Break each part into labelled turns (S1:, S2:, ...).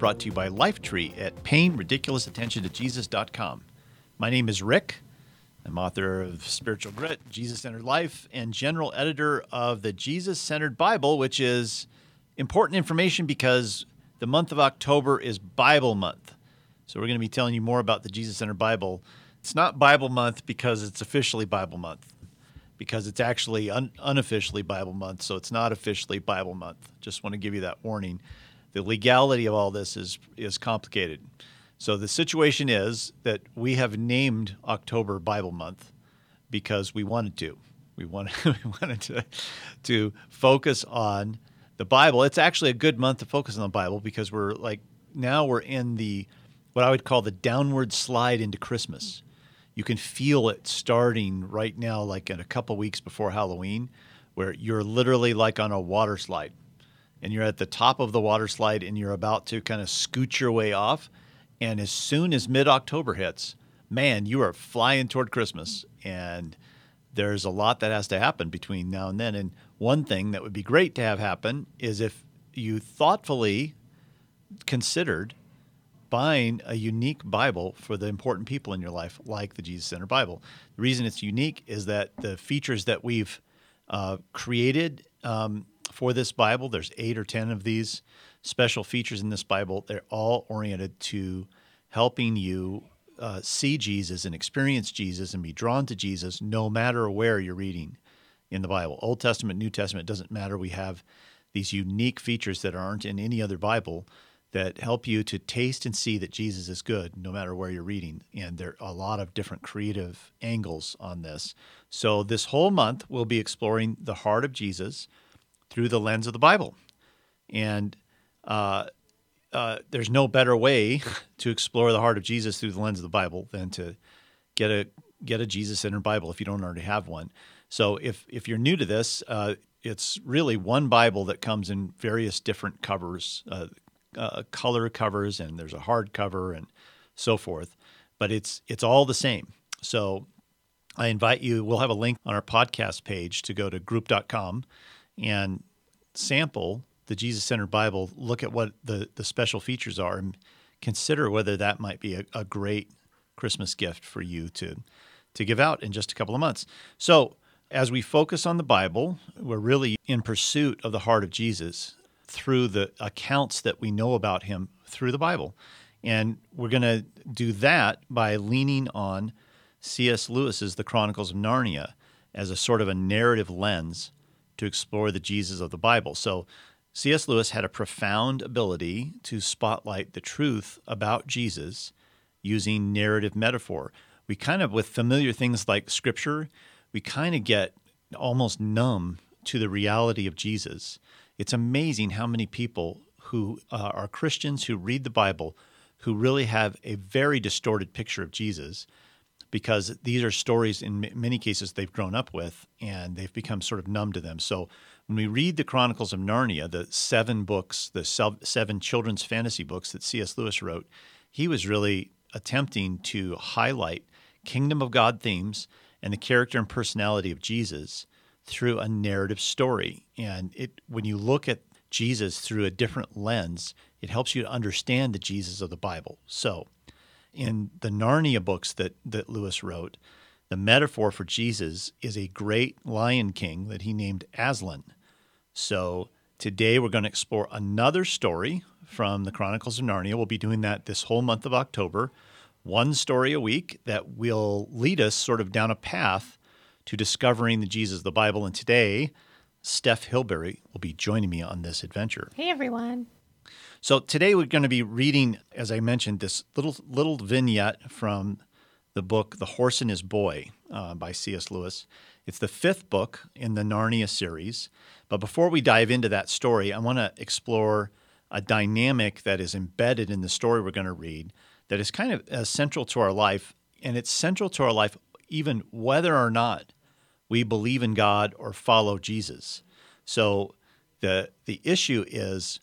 S1: brought to you by Lifetree at payingridiculousattentiontojesus.com. My name is Rick. I'm author of Spiritual Grit, Jesus Centered Life, and general editor of the Jesus Centered Bible, which is important information because the month of October is Bible month. So we're going to be telling you more about the Jesus Centered Bible. It's not Bible month because it's officially Bible month, because it's actually un- unofficially Bible month. So it's not officially Bible month. Just want to give you that warning. The legality of all this is is complicated. So the situation is that we have named October Bible month because we wanted to. We wanted, we wanted to, to focus on the Bible. It's actually a good month to focus on the Bible because we're like now we're in the what I would call the downward slide into Christmas. You can feel it starting right now, like in a couple weeks before Halloween, where you're literally like on a water slide and you're at the top of the water slide and you're about to kind of scoot your way off and as soon as mid October hits, man, you are flying toward Christmas. And there's a lot that has to happen between now and then. And one thing that would be great to have happen is if you thoughtfully considered buying a unique Bible for the important people in your life, like the Jesus Centered Bible. The reason it's unique is that the features that we've uh, created um, for this Bible, there's eight or 10 of these special features in this Bible. They're all oriented to helping you uh, see Jesus and experience Jesus and be drawn to Jesus no matter where you're reading in the Bible. Old Testament, New Testament, doesn't matter. We have these unique features that aren't in any other Bible that help you to taste and see that Jesus is good no matter where you're reading. And there are a lot of different creative angles on this. So, this whole month, we'll be exploring the heart of Jesus through the lens of the Bible. And uh, uh, there's no better way to explore the heart of Jesus through the lens of the Bible than to get a get a Jesus centered Bible if you don't already have one. So if if you're new to this, uh, it's really one Bible that comes in various different covers, uh, uh, color covers, and there's a hard cover and so forth. But it's it's all the same. So I invite you. We'll have a link on our podcast page to go to group.com and sample the Jesus Centered Bible, look at what the, the special features are and consider whether that might be a, a great Christmas gift for you to, to give out in just a couple of months. So, as we focus on the Bible, we're really in pursuit of the heart of Jesus through the accounts that we know about him through the Bible. And we're going to do that by leaning on C.S. Lewis's The Chronicles of Narnia as a sort of a narrative lens to explore the Jesus of the Bible. So C.S. Lewis had a profound ability to spotlight the truth about Jesus using narrative metaphor. We kind of, with familiar things like scripture, we kind of get almost numb to the reality of Jesus. It's amazing how many people who uh, are Christians who read the Bible who really have a very distorted picture of Jesus because these are stories in many cases they've grown up with and they've become sort of numb to them. So when we read the Chronicles of Narnia, the seven books, the seven children's fantasy books that C.S. Lewis wrote, he was really attempting to highlight kingdom of God themes and the character and personality of Jesus through a narrative story. And it when you look at Jesus through a different lens, it helps you to understand the Jesus of the Bible. So, in the Narnia books that, that Lewis wrote, the metaphor for Jesus is a great lion king that he named Aslan. So today we're going to explore another story from the Chronicles of Narnia. We'll be doing that this whole month of October, one story a week that will lead us sort of down a path to discovering the Jesus of the Bible. And today, Steph Hilberry will be joining me on this adventure.
S2: Hey, everyone.
S1: So today we're going to be reading, as I mentioned, this little little vignette from the book "The Horse and His Boy" uh, by C.S. Lewis. It's the fifth book in the Narnia series. But before we dive into that story, I want to explore a dynamic that is embedded in the story we're going to read that is kind of uh, central to our life, and it's central to our life even whether or not we believe in God or follow Jesus. So the the issue is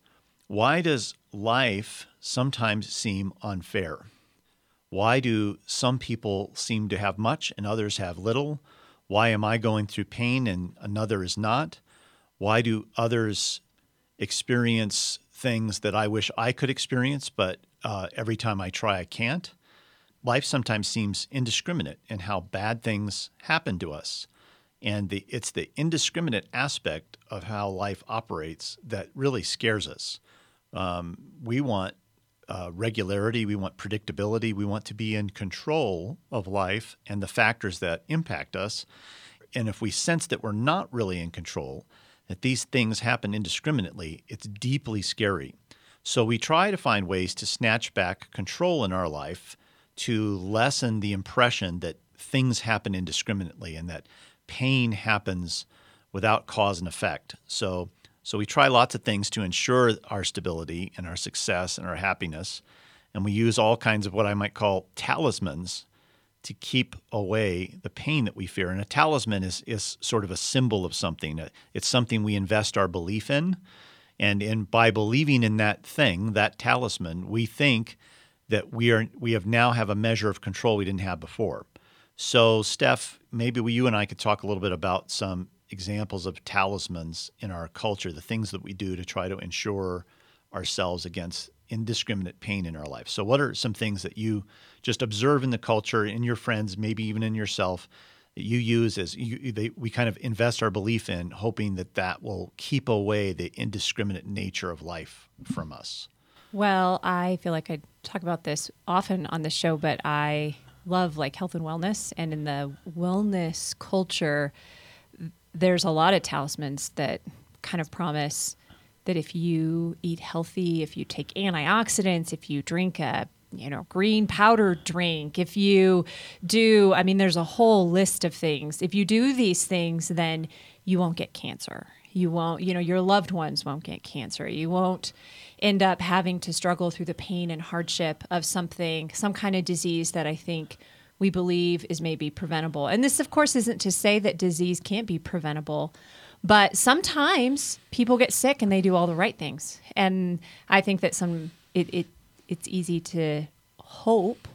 S1: why does life sometimes seem unfair? Why do some people seem to have much and others have little? Why am I going through pain and another is not? Why do others experience things that I wish I could experience, but uh, every time I try, I can't? Life sometimes seems indiscriminate in how bad things happen to us. And the, it's the indiscriminate aspect of how life operates that really scares us. Um, we want uh, regularity, we want predictability, we want to be in control of life and the factors that impact us. And if we sense that we're not really in control, that these things happen indiscriminately, it's deeply scary. So we try to find ways to snatch back control in our life to lessen the impression that things happen indiscriminately and that pain happens without cause and effect. So, so we try lots of things to ensure our stability and our success and our happiness. And we use all kinds of what I might call talismans to keep away the pain that we fear. And a talisman is, is sort of a symbol of something. Uh, it's something we invest our belief in. And in, by believing in that thing, that talisman, we think that we are we have now have a measure of control we didn't have before. So, Steph, maybe we, you and I could talk a little bit about some examples of talismans in our culture, the things that we do to try to ensure ourselves against indiscriminate pain in our life. So, what are some things that you just observe in the culture, in your friends, maybe even in yourself, that you use as you, they, we kind of invest our belief in, hoping that that will keep away the indiscriminate nature of life from us?
S2: Well, I feel like I talk about this often on the show, but I love like health and wellness, and in the wellness culture, there's a lot of talismans that kind of promise that if you eat healthy, if you take antioxidants, if you drink a you know green powder drink if you do i mean there's a whole list of things. If you do these things then you won't get cancer. You won't you know your loved ones won't get cancer. You won't end up having to struggle through the pain and hardship of something, some kind of disease that I think we believe is maybe preventable. And this, of course, isn't to say that disease can't be preventable, but sometimes people get sick and they do all the right things. And I think that some it, it it's easy to hope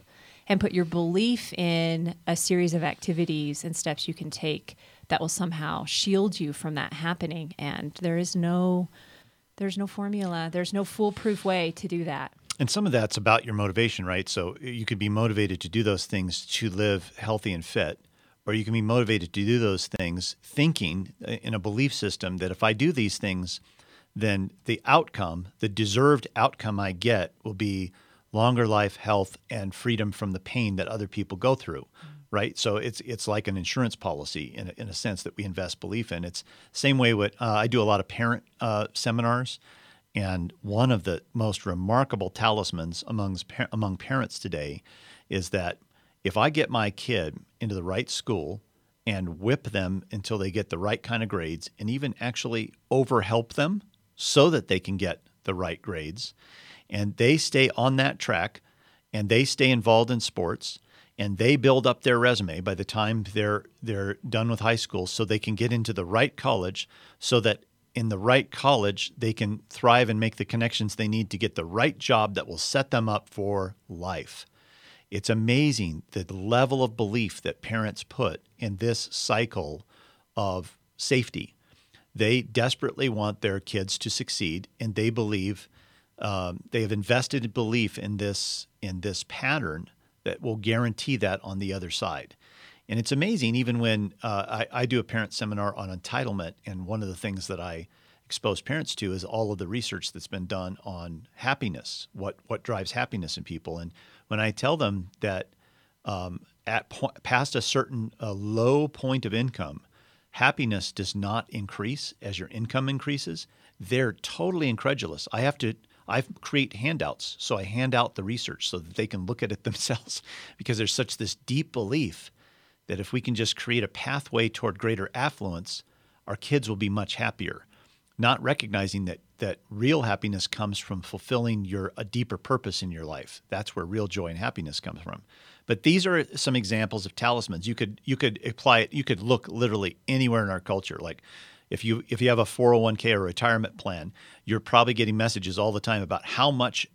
S2: and put your belief in a series of activities and steps you can take that will somehow shield you from that happening. And there is no there's no formula. There's no foolproof way to do that.
S1: And some of that's about your motivation, right? So you could be motivated to do those things to live healthy and fit, or you can be motivated to do those things thinking uh, in a belief system that if I do these things, then the outcome, the deserved outcome I get will be longer life, health, and freedom from the pain that other people go through. Mm-hmm right? So it's it's like an insurance policy in a, in a sense that we invest belief in. It's same way what uh, I do a lot of parent uh, seminars, and one of the most remarkable talismans among among parents today is that if I get my kid into the right school and whip them until they get the right kind of grades, and even actually overhelp them so that they can get the right grades, and they stay on that track, and they stay involved in sports and they build up their resume by the time they're they're done with high school so they can get into the right college so that in the right college they can thrive and make the connections they need to get the right job that will set them up for life. It's amazing the level of belief that parents put in this cycle of safety. They desperately want their kids to succeed, and they believe um, they have invested belief in this in this pattern that will guarantee that on the other side. And it's amazing, even when uh, I, I, do a parent seminar on entitlement, and one of the things that I expose parents to is all of the research that's been done on happiness, what what drives happiness in people. And when I tell them that um, at po- past a certain uh, low point of income, happiness does not increase as your income increases, they're totally incredulous. I have to I create handouts. So I hand out the research so that they can look at it themselves because there's such this deep belief that if we can just create a pathway toward greater affluence, our kids will be much happier. Not recognizing that that real happiness comes from fulfilling your a deeper purpose in your life. That's where real joy and happiness comes from. But these are some examples of talismans. You could you could apply it. You could look literally anywhere in our culture. Like if you if you have a 401k or retirement plan, you're probably getting messages all the time about how much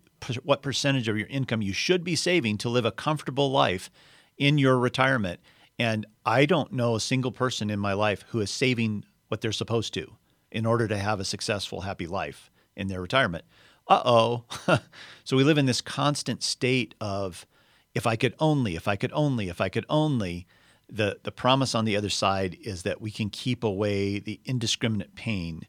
S1: what percentage of your income you should be saving to live a comfortable life in your retirement. And I don't know a single person in my life who is saving what they're supposed to in order to have a successful, happy life in their retirement. Uh oh. so we live in this constant state of if I could only, if I could only, if I could only. The, the promise on the other side is that we can keep away the indiscriminate pain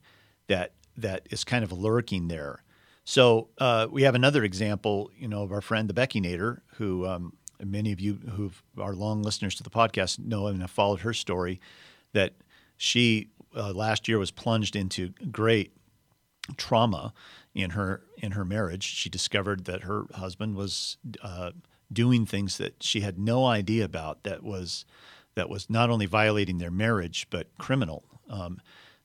S1: that that is kind of lurking there. So uh, we have another example, you know, of our friend the Beckinator, who um, many of you who are long listeners to the podcast know and have followed her story. That she uh, last year was plunged into great trauma in her in her marriage. She discovered that her husband was uh, doing things that she had no idea about. That was that was not only violating their marriage but criminal. Um,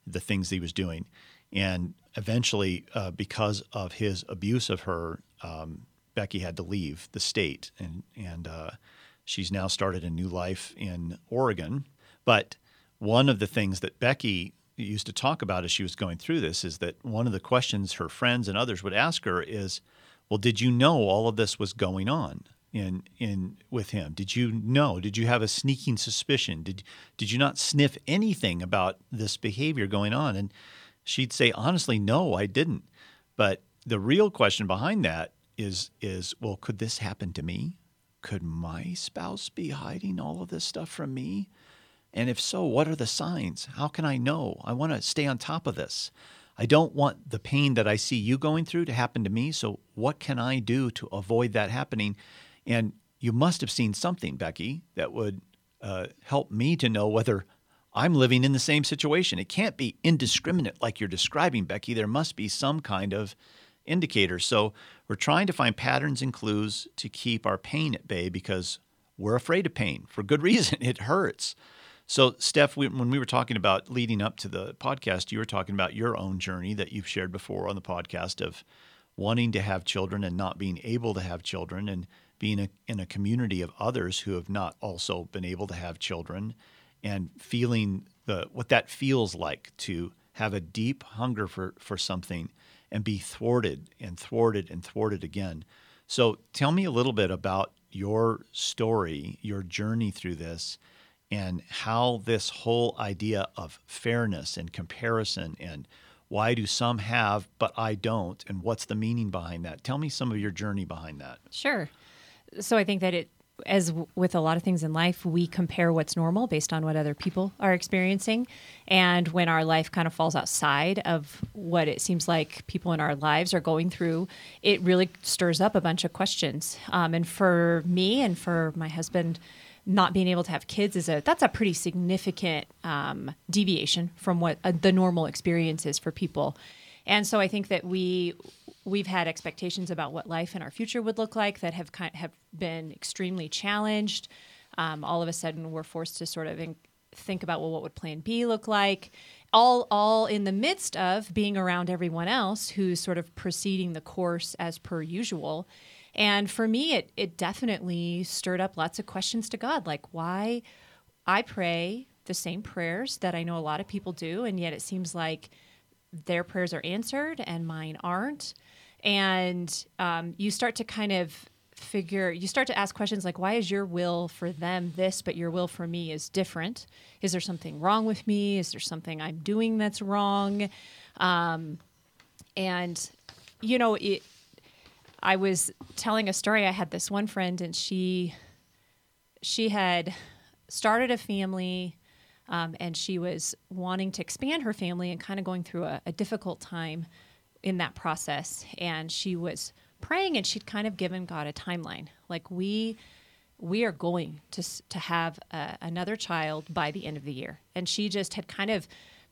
S1: the things he was doing, and eventually, uh, because of his abuse of her, um, Becky had to leave the state, and and uh, she's now started a new life in Oregon. But one of the things that Becky used to talk about as she was going through this is that one of the questions her friends and others would ask her is, "Well, did you know all of this was going on in in with him? Did you know? Did you have a sneaking suspicion? Did did you not sniff anything about this behavior going on?" And she'd say, "Honestly, no, I didn't." But the real question behind that is is well, could this happen to me? Could my spouse be hiding all of this stuff from me? And if so, what are the signs? How can I know? I want to stay on top of this. I don't want the pain that I see you going through to happen to me. So, what can I do to avoid that happening? And you must have seen something, Becky, that would uh, help me to know whether I'm living in the same situation. It can't be indiscriminate like you're describing, Becky. There must be some kind of indicator. So, we're trying to find patterns and clues to keep our pain at bay because we're afraid of pain for good reason. It hurts. So, Steph, we, when we were talking about leading up to the podcast, you were talking about your own journey that you've shared before on the podcast of wanting to have children and not being able to have children and being a, in a community of others who have not also been able to have children and feeling the what that feels like to have a deep hunger for, for something and be thwarted and thwarted and thwarted again. So tell me a little bit about your story, your journey through this, and how this whole idea of fairness and comparison and why do some have but I don't and what's the meaning behind that? Tell me some of your journey behind that.
S2: Sure. So I think that it as w- with a lot of things in life, we compare what's normal based on what other people are experiencing. And when our life kind of falls outside of what it seems like people in our lives are going through, it really stirs up a bunch of questions. Um, and for me and for my husband, not being able to have kids is a that's a pretty significant um, deviation from what uh, the normal experience is for people. And so I think that we we've had expectations about what life in our future would look like that have kind have been extremely challenged. Um, all of a sudden, we're forced to sort of in, think about well, what would Plan B look like? All all in the midst of being around everyone else who's sort of proceeding the course as per usual. And for me, it it definitely stirred up lots of questions to God, like why I pray the same prayers that I know a lot of people do, and yet it seems like their prayers are answered and mine aren't and um, you start to kind of figure you start to ask questions like why is your will for them this but your will for me is different? Is there something wrong with me? Is there something i'm doing that's wrong? Um, and you know it, i was telling a story. I had this one friend and she she had started a family um, and she was wanting to expand her family and kind of going through a, a difficult time in that process and she was praying and she'd kind of given God a timeline. Like we we are going to to have a, another child by the end of the year. And she just had kind of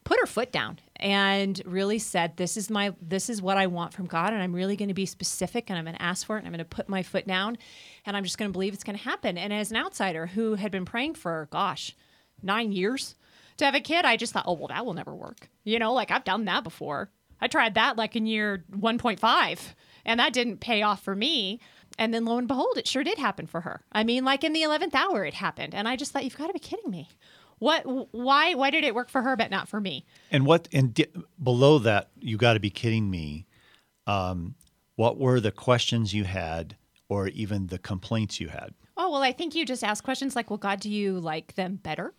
S2: put her foot down and really said this is my this is what I want from God and I'm really going to be specific and I'm going to ask for it and I'm going to put my foot down and I'm just going to believe it's going to happen. And as an outsider who had been praying for gosh 9 years to have a kid I just thought oh well that will never work. You know like I've done that before I tried that like in year 1.5, and that didn't pay off for me. And then lo and behold, it sure did happen for her. I mean, like in the 11th hour, it happened. And I just thought, you've got to be kidding me. What, why, why did it work for her, but not for me?
S1: And what, and di- below that, you got to be kidding me. Um, what were the questions you had or even the complaints you had?
S2: Oh, well, I think you just ask questions like, well, God, do you like them better?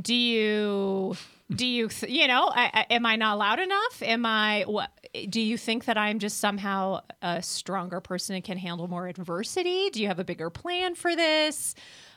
S2: Do you, do you, th- you know, I, I, am I not loud enough? Am I, what, do you think that I'm just somehow a stronger person and can handle more adversity? Do you have a bigger plan for this?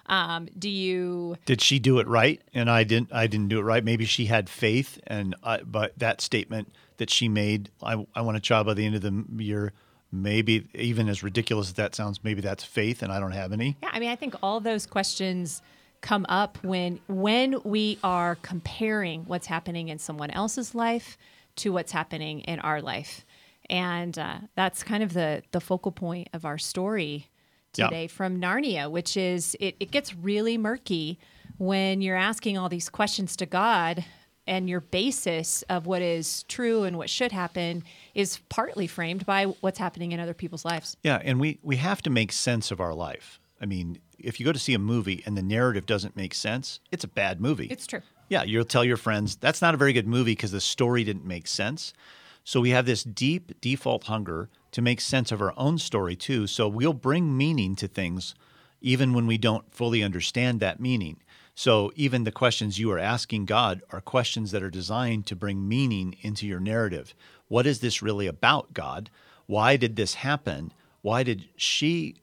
S2: Um, do you?
S1: Did she do it right, and I didn't? I didn't do it right. Maybe she had faith, and I, but that statement that she made, I, I want a child by the end of the year. Maybe even as ridiculous as that sounds, maybe that's faith, and I don't have any.
S2: Yeah, I mean, I think all those questions come up when when we are comparing what's happening in someone else's life to what's happening in our life, and uh, that's kind of the the focal point of our story today from Narnia, which is it, it gets really murky when you're asking all these questions to God and your basis of what is true and what should happen is partly framed by what's happening in other people's lives.
S1: Yeah, and we we have to make sense of our life. I mean, if you go to see a movie and the narrative doesn't make sense, it's a bad movie.
S2: It's true.
S1: Yeah, you'll tell your friends that's not a very good movie because the story didn't make sense. So we have this deep default hunger to make sense of our own story too. So we'll bring meaning to things even when we don't fully understand that meaning. So even the questions you are asking God are questions that are designed to bring meaning into your narrative. What is this really about, God? Why did this happen? Why did she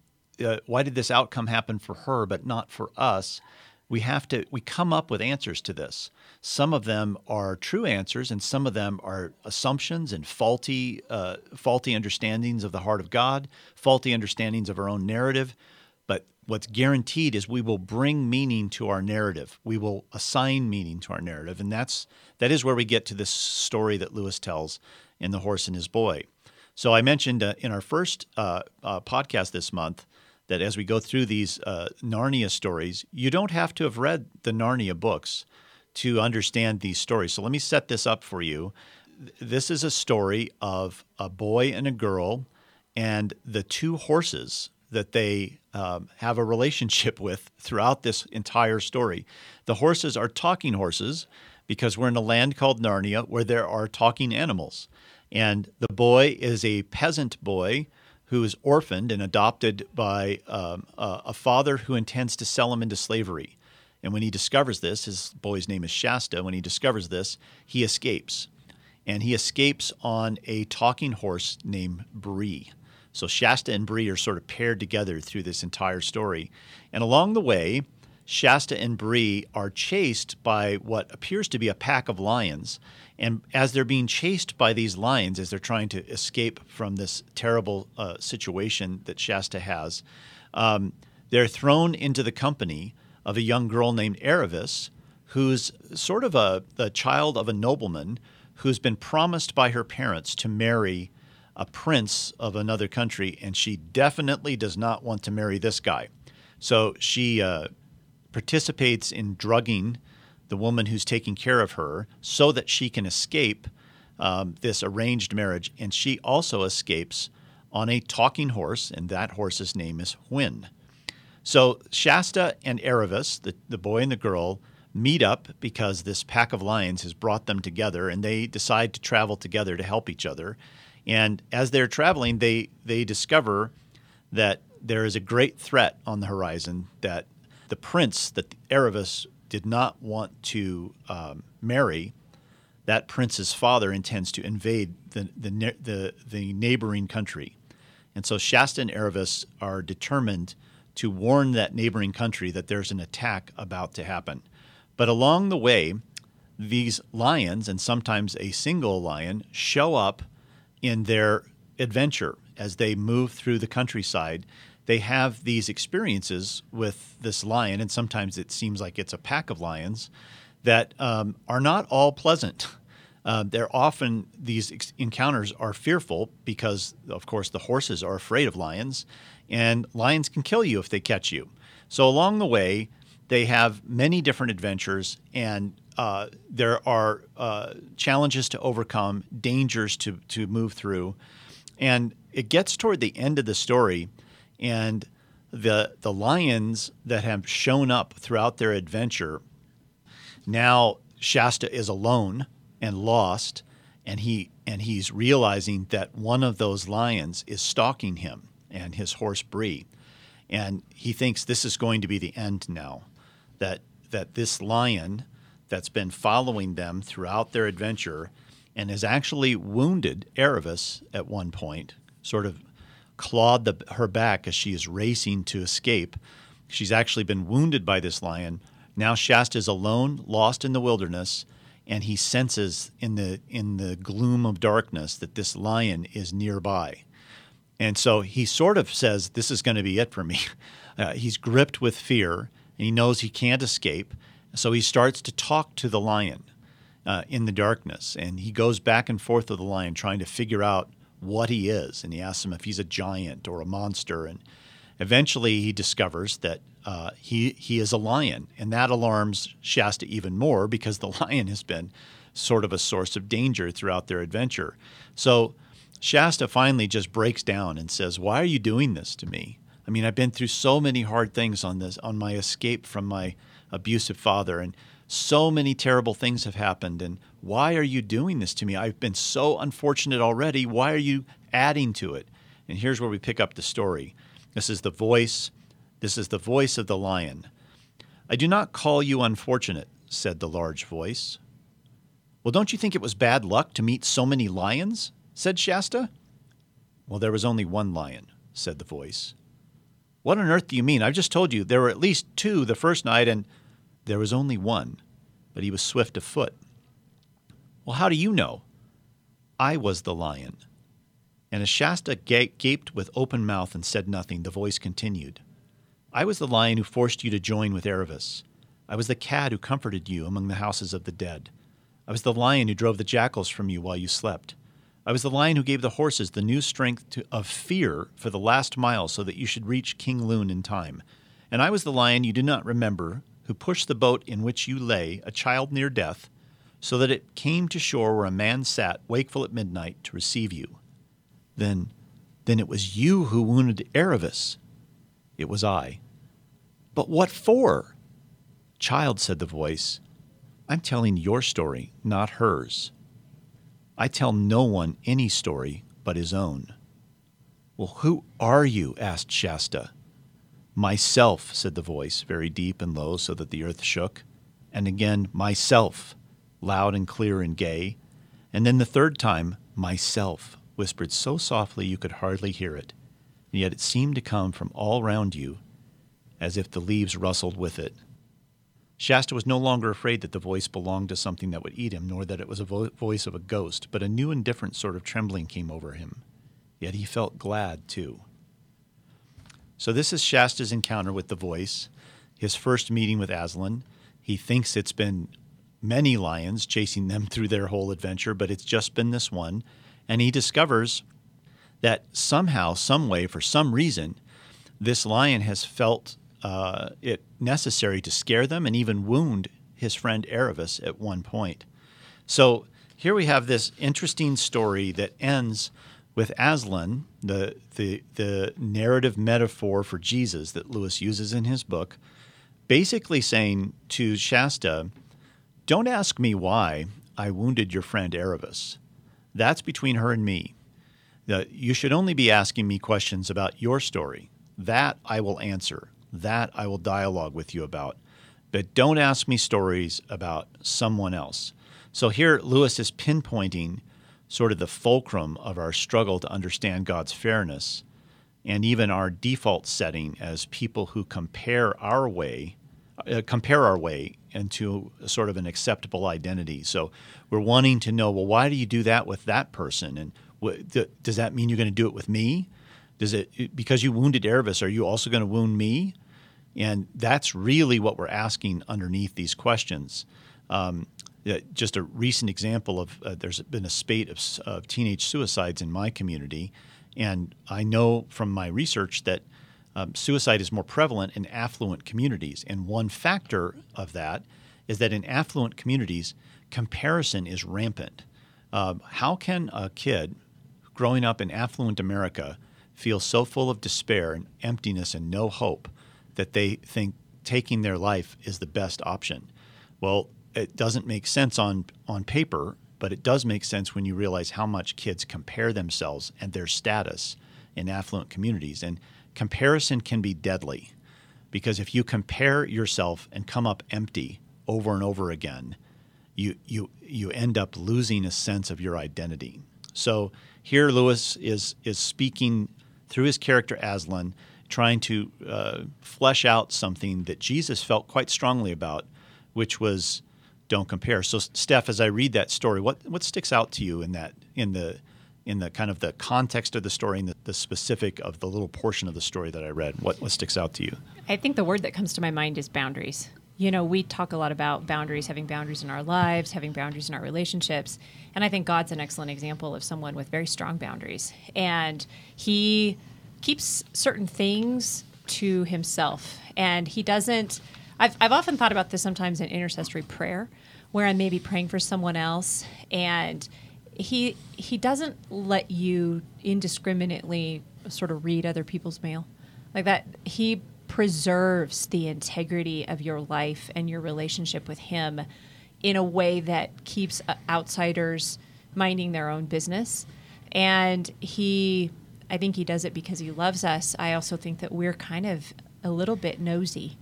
S1: uh, why did this outcome happen for her but not for us? we have to we come up with answers to this. Some of them are true answers and some of them are assumptions and faulty uh, faulty understandings of the heart of god faulty understandings of our own narrative. But what's guaranteed is we will bring meaning to our narrative. We will assign meaning to our narrative and that's that is where we get to this story that lewis tells in the horse and his boy. So i mentioned uh, in our first uh, uh podcast this month that as we go through these uh, Narnia stories, you don't have to have read the Narnia books to understand these stories. So let me set this up for you. This is a story of a boy and a girl and the two horses that they um, have a relationship with throughout this entire story. The horses are talking horses because we're in a land called Narnia where there are talking animals. And the boy is a peasant boy who is orphaned and adopted by um, a, a father who intends to sell him into slavery. And when he discovers this, his boy's name is Shasta. When he discovers this, he escapes. And he escapes on a talking horse named Bree. So Shasta and Bree are sort of paired together through this entire story. And along the way, Shasta and Bree are chased by what appears to be a pack of lions. And as they're being chased by these lions, as they're trying to escape from this terrible uh, situation that Shasta has, um, they're thrown into the company of a young girl named Aravis, who's sort of a the child of a nobleman who's been promised by her parents to marry a prince of another country, and she definitely does not want to marry this guy. So she uh, participates in drugging the woman who's taking care of her so that she can escape um, this arranged marriage. And she also escapes on a talking horse, and that horse's name is Hwin. So Shasta and Aravis, the, the boy and the girl, meet up because this pack of lions has brought them together, and they decide to travel together to help each other. And as they're traveling, they, they discover that there is a great threat on the horizon that the prince that Aravis did not want to um, marry, that prince's father intends to invade the, the, the, the neighboring country. And so Shasta and Aravis are determined to warn that neighboring country that there's an attack about to happen. But along the way, these lions, and sometimes a single lion, show up in their adventure as they move through the countryside they have these experiences with this lion, and sometimes it seems like it's a pack of lions that um, are not all pleasant. Uh, they're often these ex- encounters are fearful because, of course, the horses are afraid of lions, and lions can kill you if they catch you. So along the way, they have many different adventures, and uh, there are uh, challenges to overcome, dangers to to move through, and it gets toward the end of the story, and the the lions that have shown up throughout their adventure. Now Shasta is alone and lost, and he and he's realizing that one of those lions is stalking him and his horse Bree, and he thinks this is going to be the end now, that that this lion that's been following them throughout their adventure and has actually wounded Aravis at one point, sort of clawed the, her back as she is racing to escape. She's actually been wounded by this lion. Now Shasta is alone, lost in the wilderness, and he senses in the in the gloom of darkness that this lion is nearby. And so he sort of says, "This is going to be it for me." Uh, he's gripped with fear, and he knows he can't escape. So he starts to talk to the lion uh, in the darkness, and he goes back and forth with the lion, trying to figure out what he is. And he asks him if he's a giant or a monster. And eventually, he discovers that uh, he he is a lion, and that alarms Shasta even more because the lion has been sort of a source of danger throughout their adventure. So Shasta finally just breaks down and says, "Why are you doing this to me? I mean, I've been through so many hard things on this on my escape from my abusive father and so many terrible things have happened and why are you doing this to me? I've been so unfortunate already. Why are you adding to it?" And here's where we pick up the story. This is the voice this is the voice of the lion. I do not call you unfortunate, said the large voice. Well, don't you think it was bad luck to meet so many lions? said Shasta. Well, there was only one lion, said the voice. What on earth do you mean? I've just told you there were at least two the first night, and there was only one, but he was swift of foot. Well, how do you know? I was the lion. And as Shasta gaped with open mouth and said nothing, the voice continued. I was the lion who forced you to join with Aravis. I was the cat who comforted you among the houses of the dead. I was the lion who drove the jackals from you while you slept. I was the lion who gave the horses the new strength to, of fear for the last mile so that you should reach King Lune in time. And I was the lion you do not remember, who pushed the boat in which you lay, a child near death, so that it came to shore where a man sat, wakeful at midnight, to receive you. Then, then it was you who wounded Aravis. It was I. But what for? Child, said the voice, I'm telling your story, not hers. I tell no one any story but his own. Well, who are you? asked Shasta. Myself, said the voice, very deep and low so that the earth shook. And again, myself, loud and clear and gay. And then the third time, myself, whispered so softly you could hardly hear it. And yet it seemed to come from all round you as if the leaves rustled with it. Shasta was no longer afraid that the voice belonged to something that would eat him, nor that it was a vo- voice of a ghost, but a new and different sort of trembling came over him. Yet he felt glad, too. So, this is Shasta's encounter with the voice, his first meeting with Aslan. He thinks it's been many lions chasing them through their whole adventure, but it's just been this one. And he discovers that somehow, some way, for some reason, this lion has felt uh, it necessary to scare them and even wound his friend Aravis at one point. So here we have this interesting story that ends with Aslan, the, the, the narrative metaphor for Jesus that Lewis uses in his book, basically saying to Shasta, Don't ask me why I wounded your friend Aravis. That's between her and me. You should only be asking me questions about your story. That I will answer. That I will dialogue with you about. But don't ask me stories about someone else. So here, Lewis is pinpointing sort of the fulcrum of our struggle to understand God's fairness and even our default setting as people who compare our way, uh, compare our way into sort of an acceptable identity. So we're wanting to know, well, why do you do that with that person? And what, th- does that mean you're going to do it with me? Does it because you wounded Aravis, are you also going to wound me? And that's really what we're asking underneath these questions. Um, just a recent example of uh, there's been a spate of, of, teenage suicides in my community, and I know from my research that um, suicide is more prevalent in affluent communities. And one factor of that is that in affluent communities, comparison is rampant. Uh, how can a kid growing up in affluent America feel so full of despair and emptiness and no hope that they think taking their life is the best option? Well, it doesn't make sense on, on paper, but it does make sense when you realize how much kids compare themselves and their status in affluent communities. And comparison can be deadly because if you compare yourself and come up empty over and over again, you you you end up losing a sense of your identity. So here Lewis is is speaking through his character Aslan, trying to uh, flesh out something that Jesus felt quite strongly about, which was don't compare. So Steph, as I read that story, what what sticks out to you in that in the in the kind of the context of the story and the, the, specific of the little portion of the story that I read? What, what sticks out to you?
S2: I think the word that comes to my mind is boundaries. You know, we talk a lot about boundaries, having boundaries in our lives, having boundaries in our relationships. And I think God's an excellent example of someone with very strong boundaries. And he keeps certain things to himself. And he doesn't, I've, I've often thought about this sometimes in intercessory prayer, where I may be praying for someone else and he he doesn't let you indiscriminately sort of read other people's mail. Like that he preserves the integrity of your life and your relationship with him in a way that keeps uh, outsiders minding their own business. And he i think he does it because he loves us. I also think that we're kind of a little bit nosy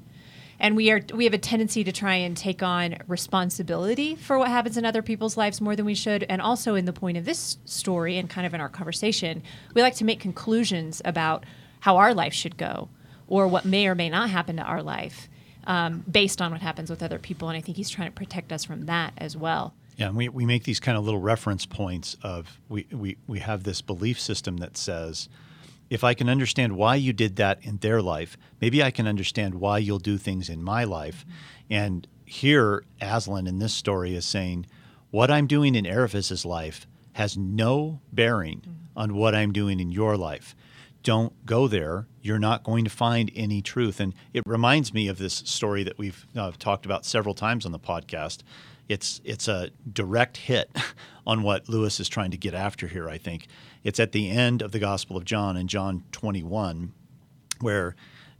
S2: and we are we have a tendency to try and take on responsibility for what happens in other people's lives more than we should. And also in the point of this story and kind of in our conversation we like to make conclusions about how our life should go or what may or may not happen to our life um, based on what happens with other people. And i think he's trying to protect us from that as well.
S1: Yeah, and we, we make these kind of little reference points of we, we, we have this belief system that says if I can understand why you did that in their life, maybe I can understand why you'll do things in my life. And here, Aslan in this story is saying, what I'm doing in Aravis's life has no bearing on what I'm doing in your life. Don't go there. You're not going to find any truth. And it reminds me of this story that we've uh, talked about several times on the podcast. It's it's a direct hit on what Lewis is trying to get after here. I think it's at the end of the Gospel of John in John 21, where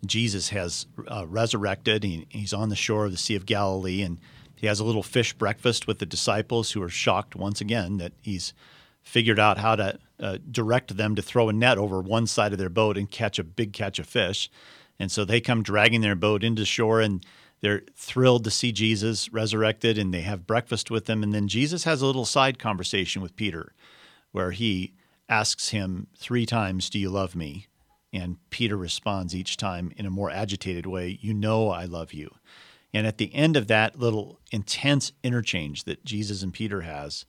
S1: Jesus has uh, resurrected. He, he's on the shore of the Sea of Galilee, and he has a little fish breakfast with the disciples who are shocked once again that he's figured out how to uh, direct them to throw a net over one side of their boat and catch a big catch of fish. And so they come dragging their boat into shore and they're thrilled to see Jesus resurrected and they have breakfast with him. And then Jesus has a little side conversation with Peter where he asks him three times, Do you love me? And Peter responds each time in a more agitated way, You know I love you. And at the end of that little intense interchange that Jesus and Peter has,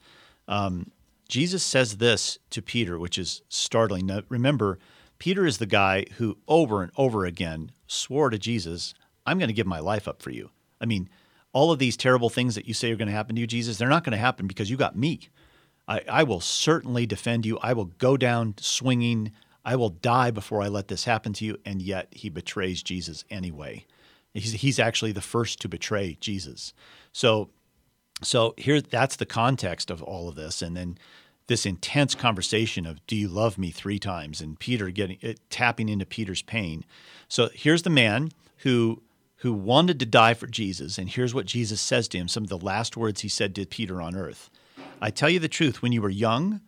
S1: um, Jesus says this to Peter, which is startling. Now, remember, Peter is the guy who over and over again swore to Jesus, I'm going to give my life up for you. I mean, all of these terrible things that you say are going to happen to you, Jesus, they're not going to happen because you got me. I, I will certainly defend you. I will go down swinging. I will die before I let this happen to you. And yet he betrays Jesus anyway. He's, he's actually the first to betray Jesus. So, so here, that's the context of all of this. And then this intense conversation of "Do you love me?" three times, and Peter getting it, tapping into Peter's pain. So here's the man who who wanted to die for Jesus, and here's what Jesus says to him. Some of the last words he said to Peter on earth. I tell you the truth, when you were young,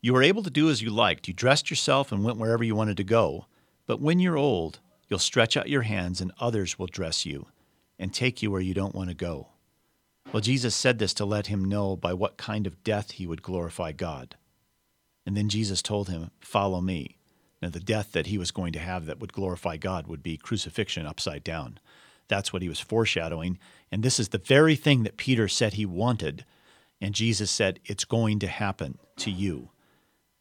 S1: you were able to do as you liked. You dressed yourself and went wherever you wanted to go. But when you're old, you'll stretch out your hands and others will dress you and take you where you don't want to go. Well, Jesus said this to let him know by what kind of death he would glorify God. And then Jesus told him, Follow me. Now, the death that he was going to have that would glorify God would be crucifixion upside down. That's what he was foreshadowing. And this is the very thing that Peter said he wanted and Jesus said, It's going to happen to you.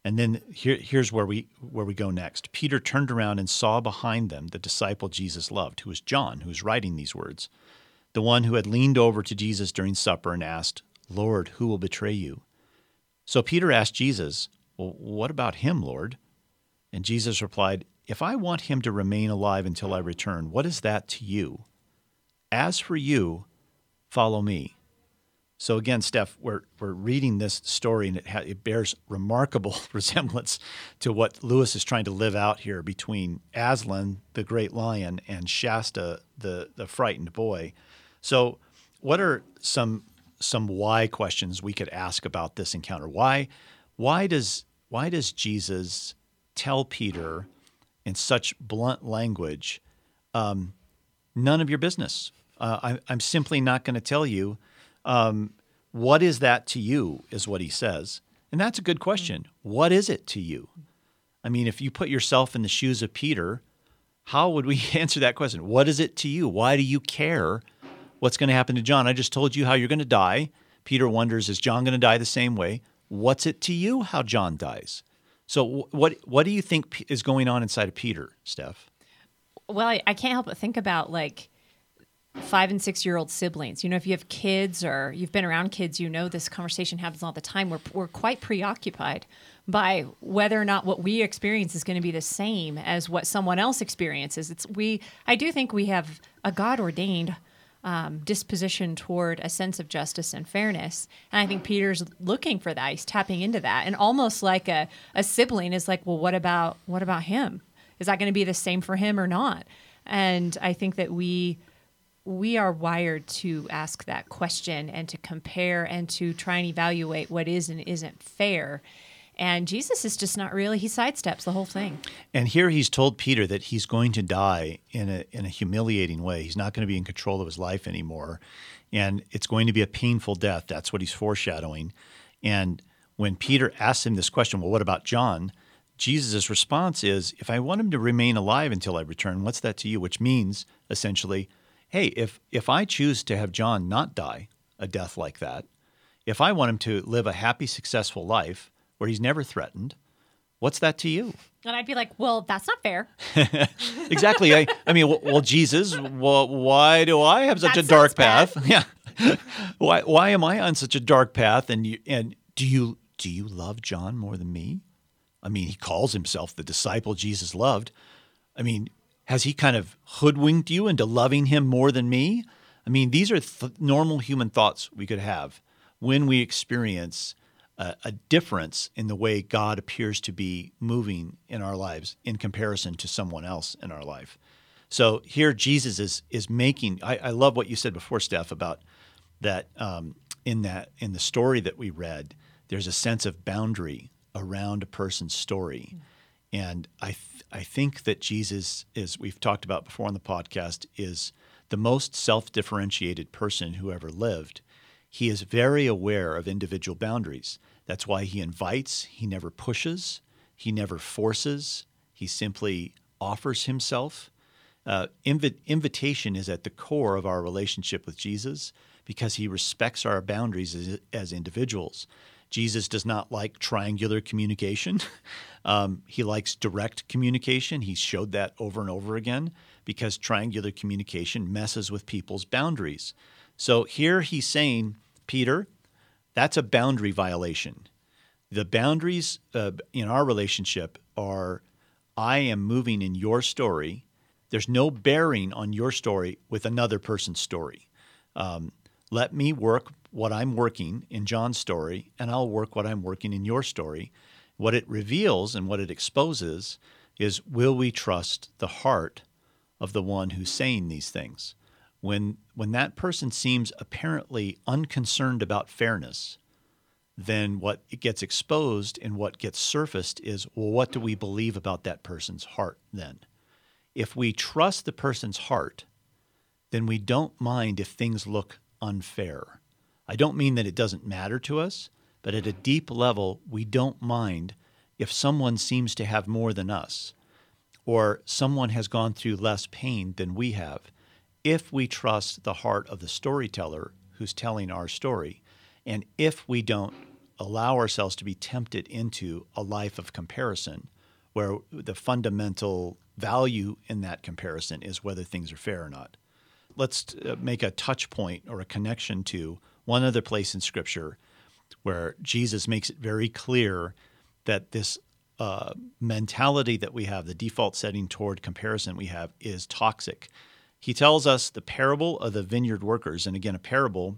S1: And then here, here's where we where we go next. Peter turned around and saw behind them the disciple Jesus loved, who was John, who was writing these words, the one who had leaned over to Jesus during supper and asked, Lord, who will betray you? So Peter asked Jesus, Well, what about him, Lord? And Jesus replied, If I want him to remain alive until I return, what is that to you? As for you, follow me. So again, Steph, we're, we're reading this story and it, ha- it bears remarkable resemblance to what Lewis is trying to live out here between Aslan, the great lion, and Shasta, the, the frightened boy. So what are some some why questions we could ask about this encounter? Why why does why does Jesus tell Peter in such blunt language, um, none of your business? Uh, I, I'm simply not going to tell you um, what is that to you, is what he says. And that's a good question. What is it to you? I mean, if you put yourself in the shoes of Peter, how would we answer that question? What is it to you? Why do you care what's going to happen to John? I just told you how you're going to die. Peter wonders, is John going to die the same way? What's it to you how John dies? So, what what do you think is going on inside of Peter, Steph?
S2: Well, I, I can't help but think about like five and six year old siblings. You know, if you have kids or you've been around kids, you know this conversation happens all the time. We're, we're quite preoccupied by whether or not what we experience is going to be the same as what someone else experiences. It's we. I do think we have a God ordained. Um, disposition toward a sense of justice and fairness. And I think Peter's looking for that. He's tapping into that. And almost like a, a sibling is like, well, what about what about him? Is that going to be the same for him or not? And I think that we we are wired to ask that question and to compare and to try and evaluate what is and isn't fair. And Jesus is just not really, he sidesteps the whole thing.
S1: And here he's told Peter that he's going to die in a, in a humiliating way. He's not going to be in control of his life anymore. And it's going to be a painful death. That's what he's foreshadowing. And when Peter asks him this question, well, what about John? Jesus' response is, if I want him to remain alive until I return, what's that to you? Which means, essentially, hey, if if I choose to have John not die a death like that, if I want him to live a happy, successful life where he's never threatened, what's that to you?
S2: And I'd be like, well, that's not fair.
S1: exactly. I, I mean, well, well, Jesus, well, why do I have such
S2: That
S1: a dark path? Yeah. why why am I on such a dark path? And you and do you do you love John more than me? I mean, he calls himself the disciple Jesus loved. I mean, has he kind of hoodwinked you into loving him more than me? I mean, these are th- normal human thoughts we could have when we experience a, a difference in the way God appears to be moving in our lives in comparison to someone else in our life. So here, Jesus is is making. I, I love what you said before, Steph, about that um, in that in the story that we read. There's a sense of boundary around a person's story, and I th- I think that Jesus is we've talked about before on the podcast is the most self-differentiated person who ever lived. He is very aware of individual boundaries. That's why he invites, he never pushes, he never forces, he simply offers himself. Uh, invi- invitation is at the core of our relationship with Jesus because he respects our boundaries as, as individuals. Jesus does not like triangular communication. Um, he likes direct communication. He showed that over and over again because triangular communication messes with people's boundaries. So here he's saying, Peter, that's a boundary violation. The boundaries uh, in our relationship are I am moving in your story. There's no bearing on your story with another person's story. Um, let me work what I'm working in John's story, and I'll work what I'm working in your story. What it reveals and what it exposes is will we trust the heart of the one who's saying these things? When, when that person seems apparently unconcerned about fairness, then what gets exposed and what gets surfaced is well, what do we believe about that person's heart then? If we trust the person's heart, then we don't mind if things look unfair. I don't mean that it doesn't matter to us, but at a deep level, we don't mind if someone seems to have more than us or someone has gone through less pain than we have if we trust the heart of the storyteller who's telling our story and if we don't allow ourselves to be tempted into a life of comparison where the fundamental value in that comparison is whether things are fair or not. Let's uh, make a touch point or a connection to one other place in Scripture where Jesus makes it very clear that this uh, mentality that we have, the default setting toward comparison we have, is toxic. He tells us the parable of the vineyard workers. And again, a parable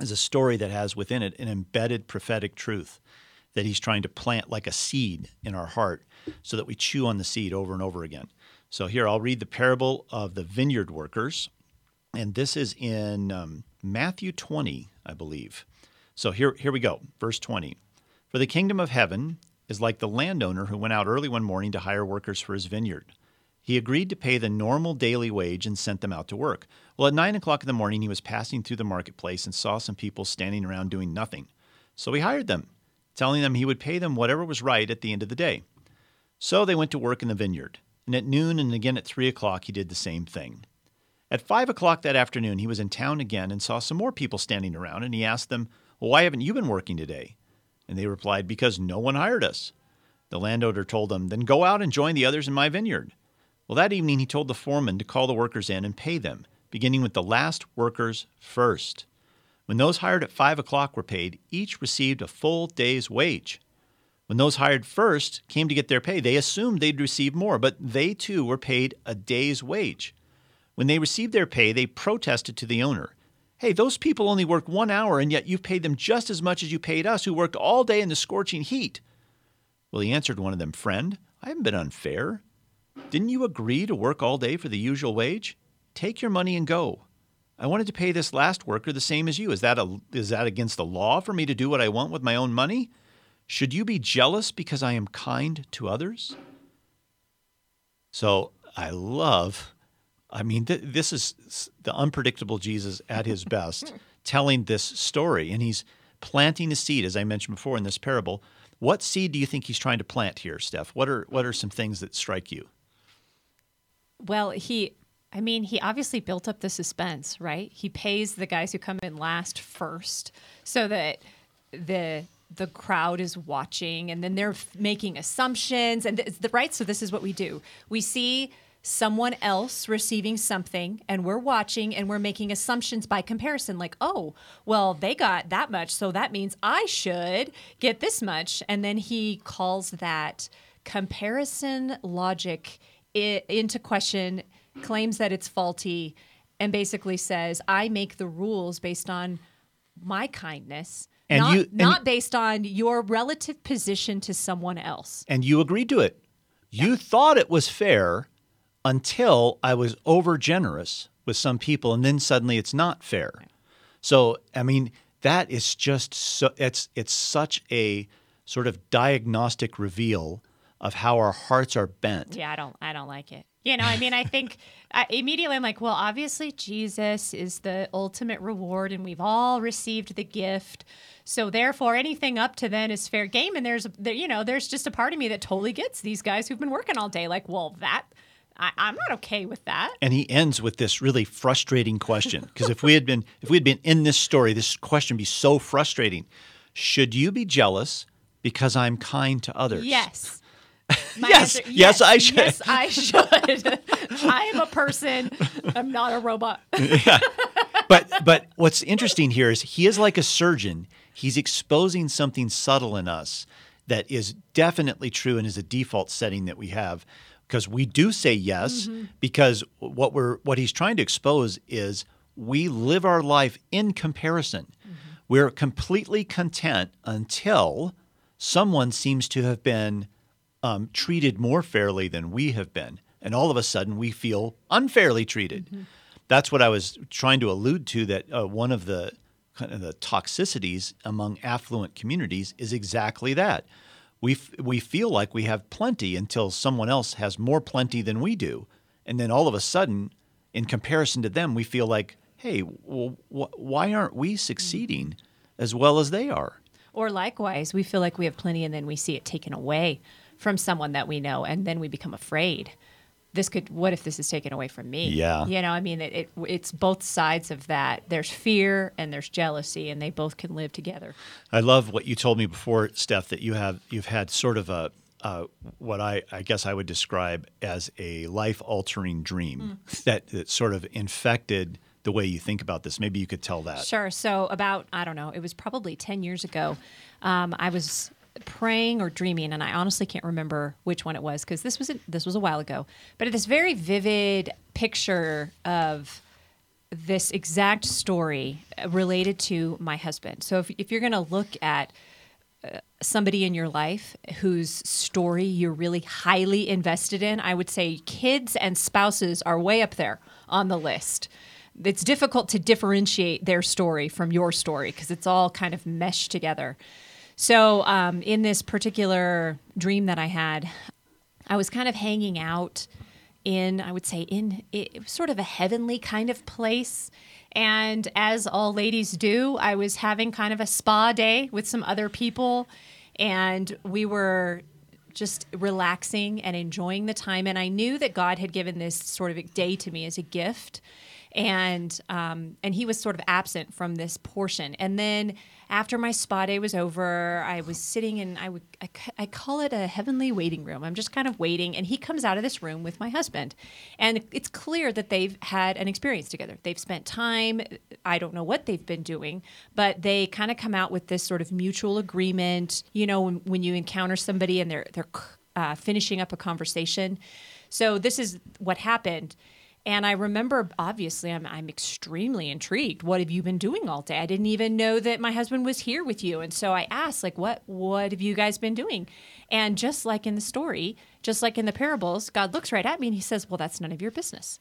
S1: is a story that has within it an embedded prophetic truth that he's trying to plant like a seed in our heart so that we chew on the seed over and over again. So here, I'll read the parable of the vineyard workers. And this is in um, Matthew 20, I believe. So here, here we go. Verse 20. For the kingdom of heaven is like the landowner who went out early one morning to hire workers for his vineyard. He agreed to pay the normal daily wage and sent them out to work. Well, at nine o'clock in the morning, he was passing through the marketplace and saw some people standing around doing nothing. So he hired them, telling them he would pay them whatever was right at the end of the day. So they went to work in the vineyard. And at noon and again at three o'clock, he did the same thing. At five o'clock that afternoon, he was in town again and saw some more people standing around, and he asked them, Well, why haven't you been working today? And they replied, Because no one hired us. The landowner told them, Then go out and join the others in my vineyard. Well, that evening he told the foreman to call the workers in and pay them, beginning with the last workers first. When those hired at five o'clock were paid, each received a full day's wage. When those hired first came to get their pay, they assumed they'd receive more, but they too were paid a day's wage. When they received their pay, they protested to the owner Hey, those people only worked one hour, and yet you've paid them just as much as you paid us, who worked all day in the scorching heat. Well, he answered one of them, Friend, I haven't been unfair. Didn't you agree to work all day for the usual wage? Take your money and go. I wanted to pay this last worker the same as you. Is that, a, is that against the law for me to do what I want with my own money? Should you be jealous because I am kind to others? So I love I mean, th- this is the unpredictable Jesus at his best, telling this story. And he's planting a seed, as I mentioned before in this parable. What seed do you think he's trying to plant here, Steph? What are what are some things that strike you?
S2: Well, he I mean, he obviously built up the suspense, right? He pays the guys who come in last first so that the the crowd is watching and then they're making assumptions and the, right so this is what we do. We see someone else receiving something and we're watching and we're making assumptions by comparison like oh well they got that much so that means i should get this much. And then he calls that comparison logic into question claims that it's faulty and basically says i make the rules based on my kindness and not, you, and not based on your relative position to someone else.
S1: And you agreed to it. You yeah. thought it was fair until I was over generous with some people, and then suddenly it's not fair. So, I mean, that is just so it's it's such a sort of diagnostic reveal of how our hearts are bent.
S2: Yeah, I don't I don't like it. You know, I mean, I think I, immediately I'm like, well, obviously Jesus is the ultimate reward, and we've all received the gift. So therefore, anything up to then is fair game. And there's, there, you know, there's just a part of me that totally gets these guys who've been working all day. Like, well, that I, am not okay with that.
S1: And he ends with this really frustrating question because if we had been if we had been in this story, this question would be so frustrating. Should you be jealous because I'm kind to others?
S2: Yes.
S1: Yes, answer, yes, yes, I should.
S2: Yes, I should. I am a person. I'm not a robot. yeah.
S1: But but what's interesting here is he is like a surgeon. He's exposing something subtle in us that is definitely true and is a default setting that we have because we do say yes mm-hmm. because what we're what he's trying to expose is we live our life in comparison. Mm-hmm. We're completely content until someone seems to have been um, treated more fairly than we have been, and all of a sudden we feel unfairly treated. Mm-hmm. That's what I was trying to allude to. That uh, one of the kind of the toxicities among affluent communities is exactly that we, f- we feel like we have plenty until someone else has more plenty than we do. And then all of a sudden, in comparison to them, we feel like, hey, wh- why aren't we succeeding as well as they are?
S2: Or likewise, we feel like we have plenty and then we see it taken away from someone that we know and then we become afraid this could what if this is taken away from me
S1: yeah
S2: you know i mean it, it, it's both sides of that there's fear and there's jealousy and they both can live together
S1: i love what you told me before steph that you have you've had sort of a uh, what I, I guess I would describe as a life altering dream mm. that, that sort of infected the way you think about this. Maybe you could tell that.
S2: Sure. So, about, I don't know, it was probably 10 years ago. Um, I was praying or dreaming, and I honestly can't remember which one it was because this was a, this was a while ago. But this very vivid picture of this exact story related to my husband. So if, if you're going to look at uh, somebody in your life whose story you're really highly invested in, I would say kids and spouses are way up there on the list. It's difficult to differentiate their story from your story because it's all kind of meshed together. So, um, in this particular dream that I had, I was kind of hanging out in, I would say, in it, sort of a heavenly kind of place. And as all ladies do, I was having kind of a spa day with some other people. And we were just relaxing and enjoying the time. And I knew that God had given this sort of day to me as a gift. And um, and he was sort of absent from this portion. And then after my spa day was over, I was sitting and I would I, I, call it a heavenly waiting room. I'm just kind of waiting, and he comes out of this room with my husband, and it's clear that they've had an experience together. They've spent time. I don't know what they've been doing, but they kind of come out with this sort of mutual agreement. You know, when, when you encounter somebody and they're they're uh, finishing up a conversation. So this is what happened. And I remember, obviously, I'm, I'm extremely intrigued. What have you been doing all day? I didn't even know that my husband was here with you. And so I asked, like, what, what have you guys been doing? And just like in the story, just like in the parables, God looks right at me and he says, well, that's none of your business.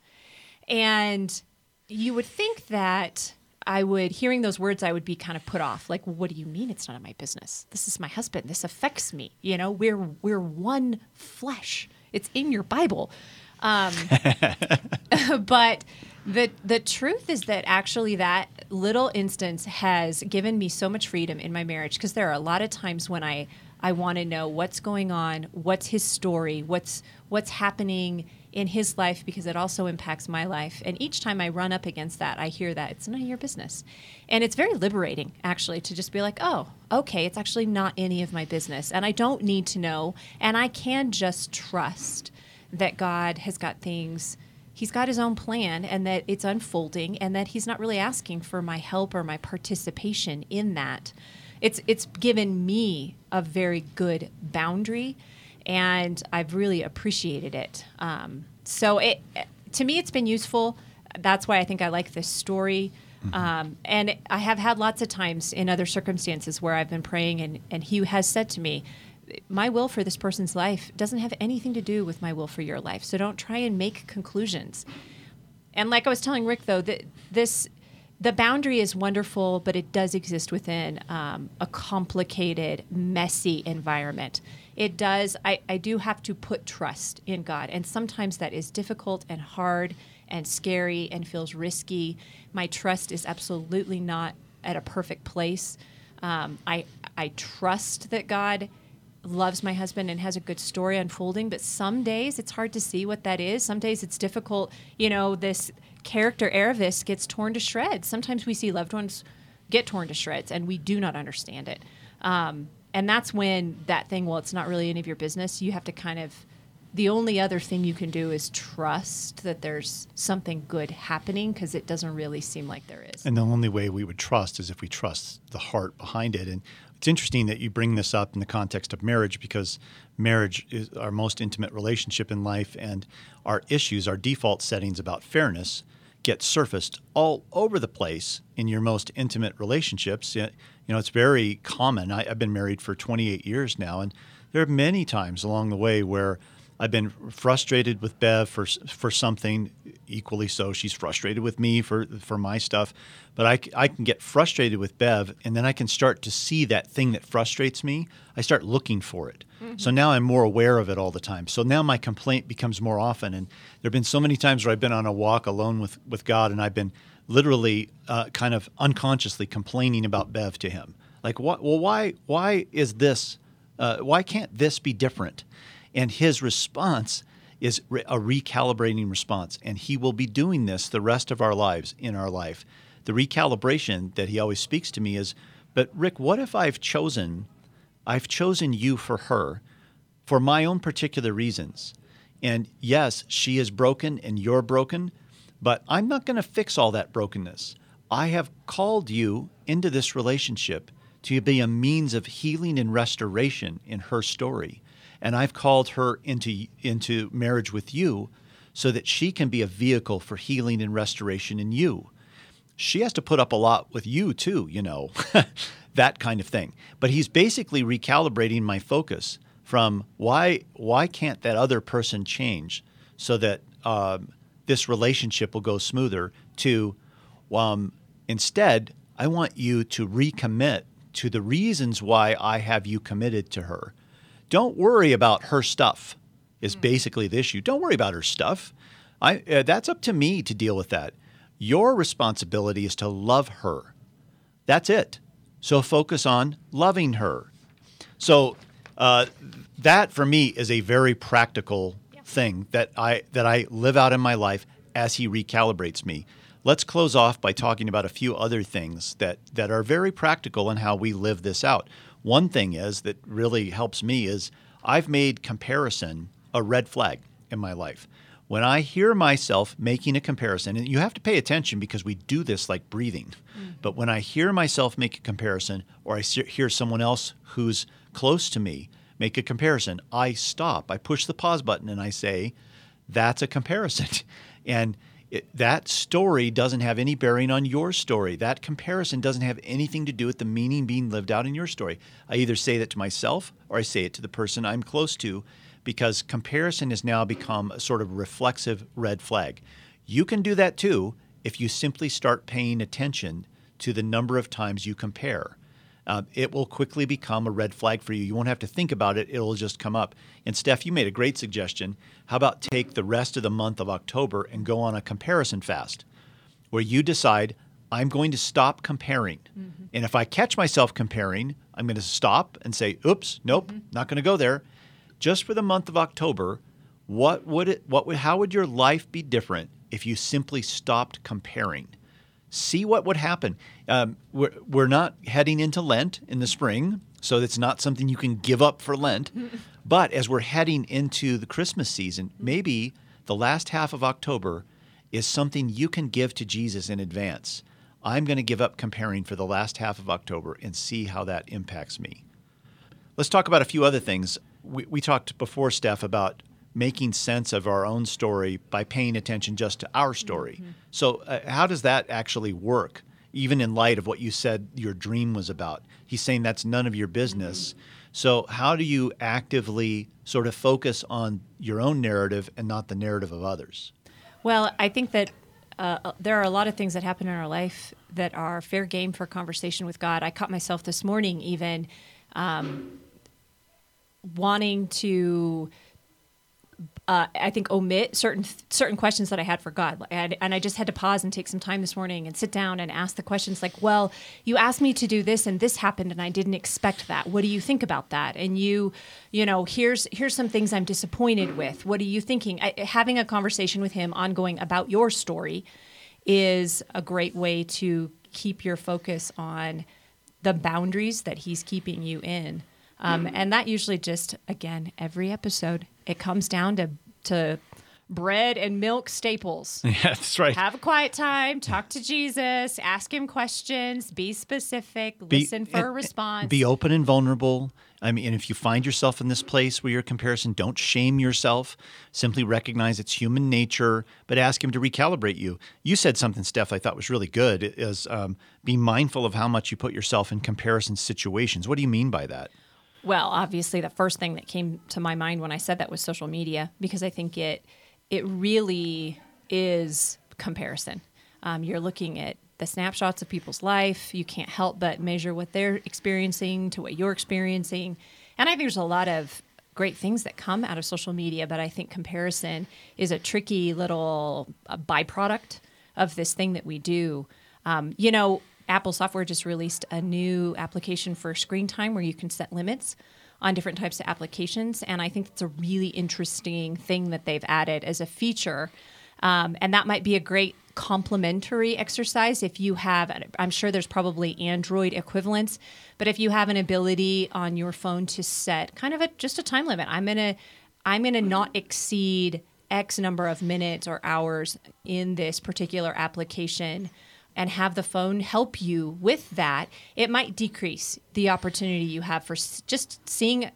S2: And you would think that I would, hearing those words, I would be kind of put off. Like, what do you mean it's none of my business? This is my husband. This affects me. You know, we're, we're one flesh. It's in your Bible. Um, but the the truth is that actually that little instance has given me so much freedom in my marriage because there are a lot of times when I I want to know what's going on, what's his story, what's what's happening in his life because it also impacts my life. And each time I run up against that, I hear that it's none of your business. And it's very liberating actually to just be like, "Oh, okay, it's actually not any of my business and I don't need to know and I can just trust that God has got things he's got his own plan and that it's unfolding and that he's not really asking for my help or my participation in that. It's it's given me a very good boundary and I've really appreciated it. Um, so it to me it's been useful. That's why I think I like this story. Mm-hmm. Um, and I have had lots of times in other circumstances where I've been praying and, and he has said to me, my will for this person's life doesn't have anything to do with my will for your life. So don't try and make conclusions. And like I was telling Rick, though, that this the boundary is wonderful, but it does exist within um, a complicated, messy environment. It does. I, I do have to put trust in God, and sometimes that is difficult and hard and scary and feels risky. My trust is absolutely not at a perfect place. Um, I I trust that God loves my husband and has a good story unfolding but some days it's hard to see what that is some days it's difficult you know this character Aravis gets torn to shreds sometimes we see loved ones get torn to shreds and we do not understand it um, and that's when that thing well it's not really any of your business you have to kind of the only other thing you can do is trust that there's something good happening because it doesn't really seem like there is.
S1: And the only way we would trust is if we trust the heart behind it. And it's interesting that you bring this up in the context of marriage because marriage is our most intimate relationship in life, and our issues, our default settings about fairness, get surfaced all over the place in your most intimate relationships. You know, it's very common. I, I've been married for 28 years now, and there are many times along the way where I've been frustrated with Bev for for something equally so. She's frustrated with me for for my stuff, but I, I can get frustrated with Bev, and then I can start to see that thing that frustrates me. I start looking for it. Mm-hmm. So now I'm more aware of it all the time. So now my complaint becomes more often. And there have been so many times where I've been on a walk alone with with God, and I've been literally uh, kind of unconsciously complaining about Bev to Him. Like, what? Well, why? Why is this? Uh, why can't this be different? And his response is a recalibrating response. And he will be doing this the rest of our lives in our life. The recalibration that he always speaks to me is, but Rick, what if I've chosen, I've chosen you for her for my own particular reasons? And yes, she is broken and you're broken, but I'm not going to fix all that brokenness. I have called you into this relationship to be a means of healing and restoration in her story. And I've called her into, into marriage with you so that she can be a vehicle for healing and restoration in you. She has to put up a lot with you too, you know, that kind of thing. But he's basically recalibrating my focus from why why can't that other person change so that um, this relationship will go smoother to um, instead I want you to recommit to the reasons why I have you committed to her. Don't worry about her stuff. Is mm. basically the issue. Don't worry about her stuff. I uh, that's up to me to deal with that. Your responsibility is to love her. That's it. So focus on loving her. So uh, that for me is a very practical yeah. thing that I that I live out in my life as he recalibrates me. Let's close off by talking about a few other things that, that are very practical in how we live this out. One thing is that really helps me is I've made comparison a red flag in my life. When I hear myself making a comparison, and you have to pay attention because we do this like breathing, mm-hmm. but when I hear myself make a comparison or I hear someone else who's close to me make a comparison, I stop. I push the pause button and I say, that's a comparison. and it, that story doesn't have any bearing on your story. That comparison doesn't have anything to do with the meaning being lived out in your story. I either say that to myself or I say it to the person I'm close to because comparison has now become a sort of reflexive red flag. You can do that too if you simply start paying attention to the number of times you compare uh, it will quickly become a red flag for you. You won't have to think about it, it'll just come up. And Steph, you made a great suggestion. How about take the rest of the month of October and go on a comparison fast where you decide, I'm going to stop comparing. Mm-hmm. And if I catch myself comparing, I'm going to stop and say, oops, nope, mm-hmm. not going to go there. Just for the month of October, what would it, what would, how would your life be different if you simply stopped comparing? See what would happen. Um, we're, we're not heading into Lent in the spring, so it's not something you can give up for Lent. but as we're heading into the Christmas season, maybe the last half of October is something you can give to Jesus in advance. I'm going to give up comparing for the last half of October and see how that impacts me. Let's talk about a few other things. We, we talked before, Steph, about making sense of our own story by paying attention just to our story. Mm-hmm. So, uh, how does that actually work, even in light of what you said your dream was about? He's saying that's none of your business. Mm-hmm. So, how do you actively sort of focus on your own narrative and not the narrative of others?
S2: Well, I think that uh, uh there are a lot of things that happen in our life that are fair game for conversation with God. I caught myself this morning even um, wanting to uh, I think omit certain certain questions that I had for God, and, and I just had to pause and take some time this morning and sit down and ask the questions like, "Well, you asked me to do this, and this happened, and I didn't expect that. What do you think about that?" And you, you know, here's here's some things I'm disappointed with. What are you thinking? I, having a conversation with Him ongoing about your story is a great way to keep your focus on the boundaries that He's keeping you in. Um, and that usually just again every episode it comes down to to bread and milk staples.
S1: Yeah, that's right.
S2: Have a quiet time, talk to Jesus, ask him questions, be specific, be, listen for a response.
S1: Be open and vulnerable. I mean, and if you find yourself in this place where you're comparison, don't shame yourself. Simply recognize it's human nature, but ask him to recalibrate you. You said something, Steph, I thought was really good. Is um, be mindful of how much you put yourself in comparison situations. What do you mean by that?
S2: Well, obviously, the first thing that came to my mind when I said that was social media because I think it it really is comparison. Um, you're looking at the snapshots of people's life. You can't help but measure what they're experiencing to what you're experiencing, and I think there's a lot of great things that come out of social media. But I think comparison is a tricky little uh, byproduct of this thing that we do. Um, you know, Apple software just released a new application for screen time where you can set limits on different types of applications. And I think it's a really interesting thing that they've added as a feature. Um, and that might be a great complementary exercise if you have i'm sure there's probably android equivalents but if you have an ability on your phone to set kind of a just a time limit i'm gonna i'm gonna not exceed x number of minutes or hours in this particular application and have the phone help you with that, it might decrease the opportunity you have for s- just seeing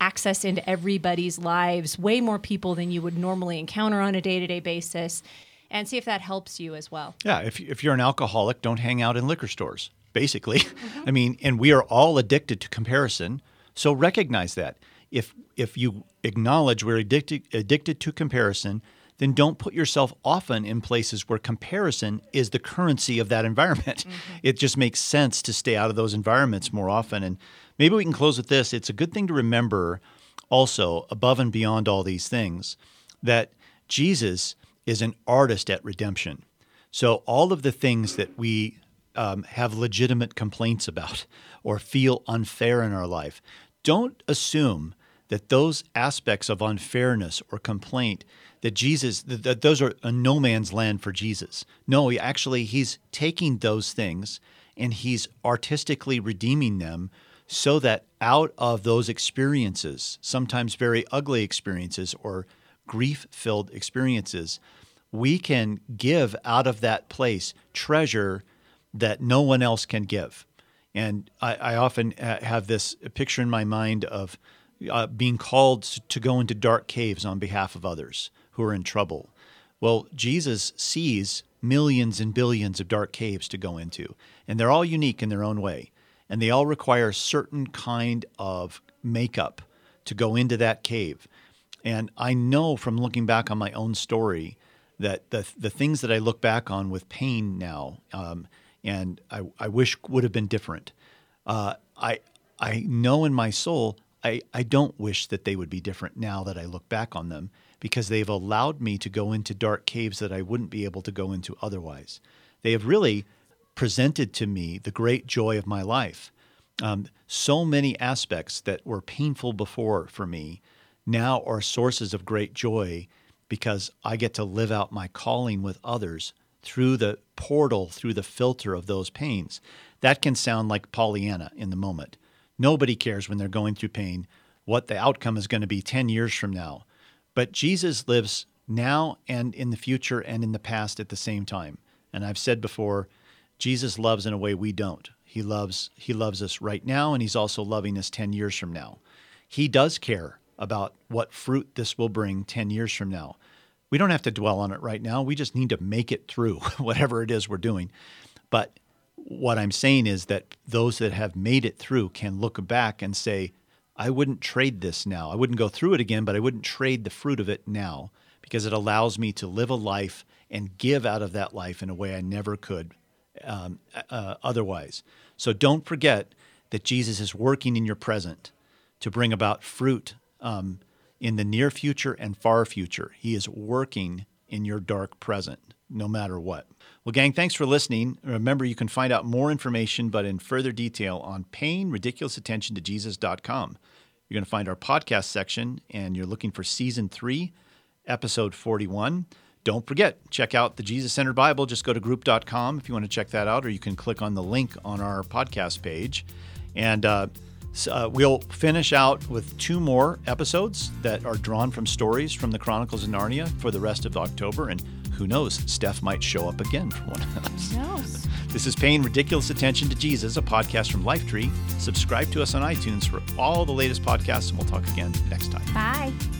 S2: access into everybody's lives, way more people than you would normally encounter on a day to day basis, and see if that helps you as well.
S1: Yeah, if, if you're an alcoholic, don't hang out in liquor stores, basically. Mm-hmm. I mean, and we are all addicted to comparison. So recognize that. If, if you acknowledge we're addicted, addicted to comparison, then don't put yourself often in places where comparison is the currency of that environment. It just makes sense to stay out of those environments more often. And maybe we can close with this. It's a good thing to remember also, above and beyond all these things, that Jesus is an artist at redemption. So, all of the things that we um, have legitimate complaints about or feel unfair in our life, don't assume that those aspects of unfairness or complaint that Jesus that, those are a no man's land for Jesus. No, he actually he's taking those things and he's artistically redeeming them so that out of those experiences, sometimes very ugly experiences or grief-filled experiences, we can give out of that place treasure that no one else can give. And I, I often uh, have this picture in my mind of uh, being called to go into dark caves on behalf of others who are in trouble. Well, Jesus sees millions and billions of dark caves to go into, and they're all unique in their own way, and they all require a certain kind of makeup to go into that cave. And I know from looking back on my own story that the the things that I look back on with pain now, um, and I, I wish would have been different. Uh, I I know in my soul I, I don't wish that they would be different now that I look back on them because they've allowed me to go into dark caves that I wouldn't be able to go into otherwise. They have really presented to me the great joy of my life. Um, so many aspects that were painful before for me now are sources of great joy because I get to live out my calling with others through the portal, through the filter of those pains. That can sound like Pollyanna in the moment. Nobody cares when they're going through pain what the outcome is going to be 10 years from now. But Jesus lives now and in the future and in the past at the same time. And I've said before, Jesus loves in a way we don't. He loves he loves us right now and he's also loving us 10 years from now. He does care about what fruit this will bring 10 years from now. We don't have to dwell on it right now. We just need to make it through whatever it is we're doing. But what I'm saying is that those that have made it through can look back and say, I wouldn't trade this now. I wouldn't go through it again, but I wouldn't trade the fruit of it now because it allows me to live a life and give out of that life in a way I never could um, uh, otherwise. So don't forget that Jesus is working in your present to bring about fruit um, in the near future and far future. He is working in your dark present, no matter what. Well, gang, thanks for listening. Remember, you can find out more information, but in further detail, on paying ridiculous attention to Jesus.com. You're going to find our podcast section, and you're looking for season three, episode 41. Don't forget, check out the Jesus Centered Bible. Just go to group.com if you want to check that out, or you can click on the link on our podcast page. And uh, uh, we'll finish out with two more episodes that are drawn from stories from the Chronicles of Narnia for the rest of October. And who knows, Steph might show up again for one of those.
S2: knows?
S1: This is Paying Ridiculous Attention to Jesus, a podcast from Lifetree. Subscribe to us on iTunes for all the latest podcasts, and we'll talk again next time.
S2: Bye.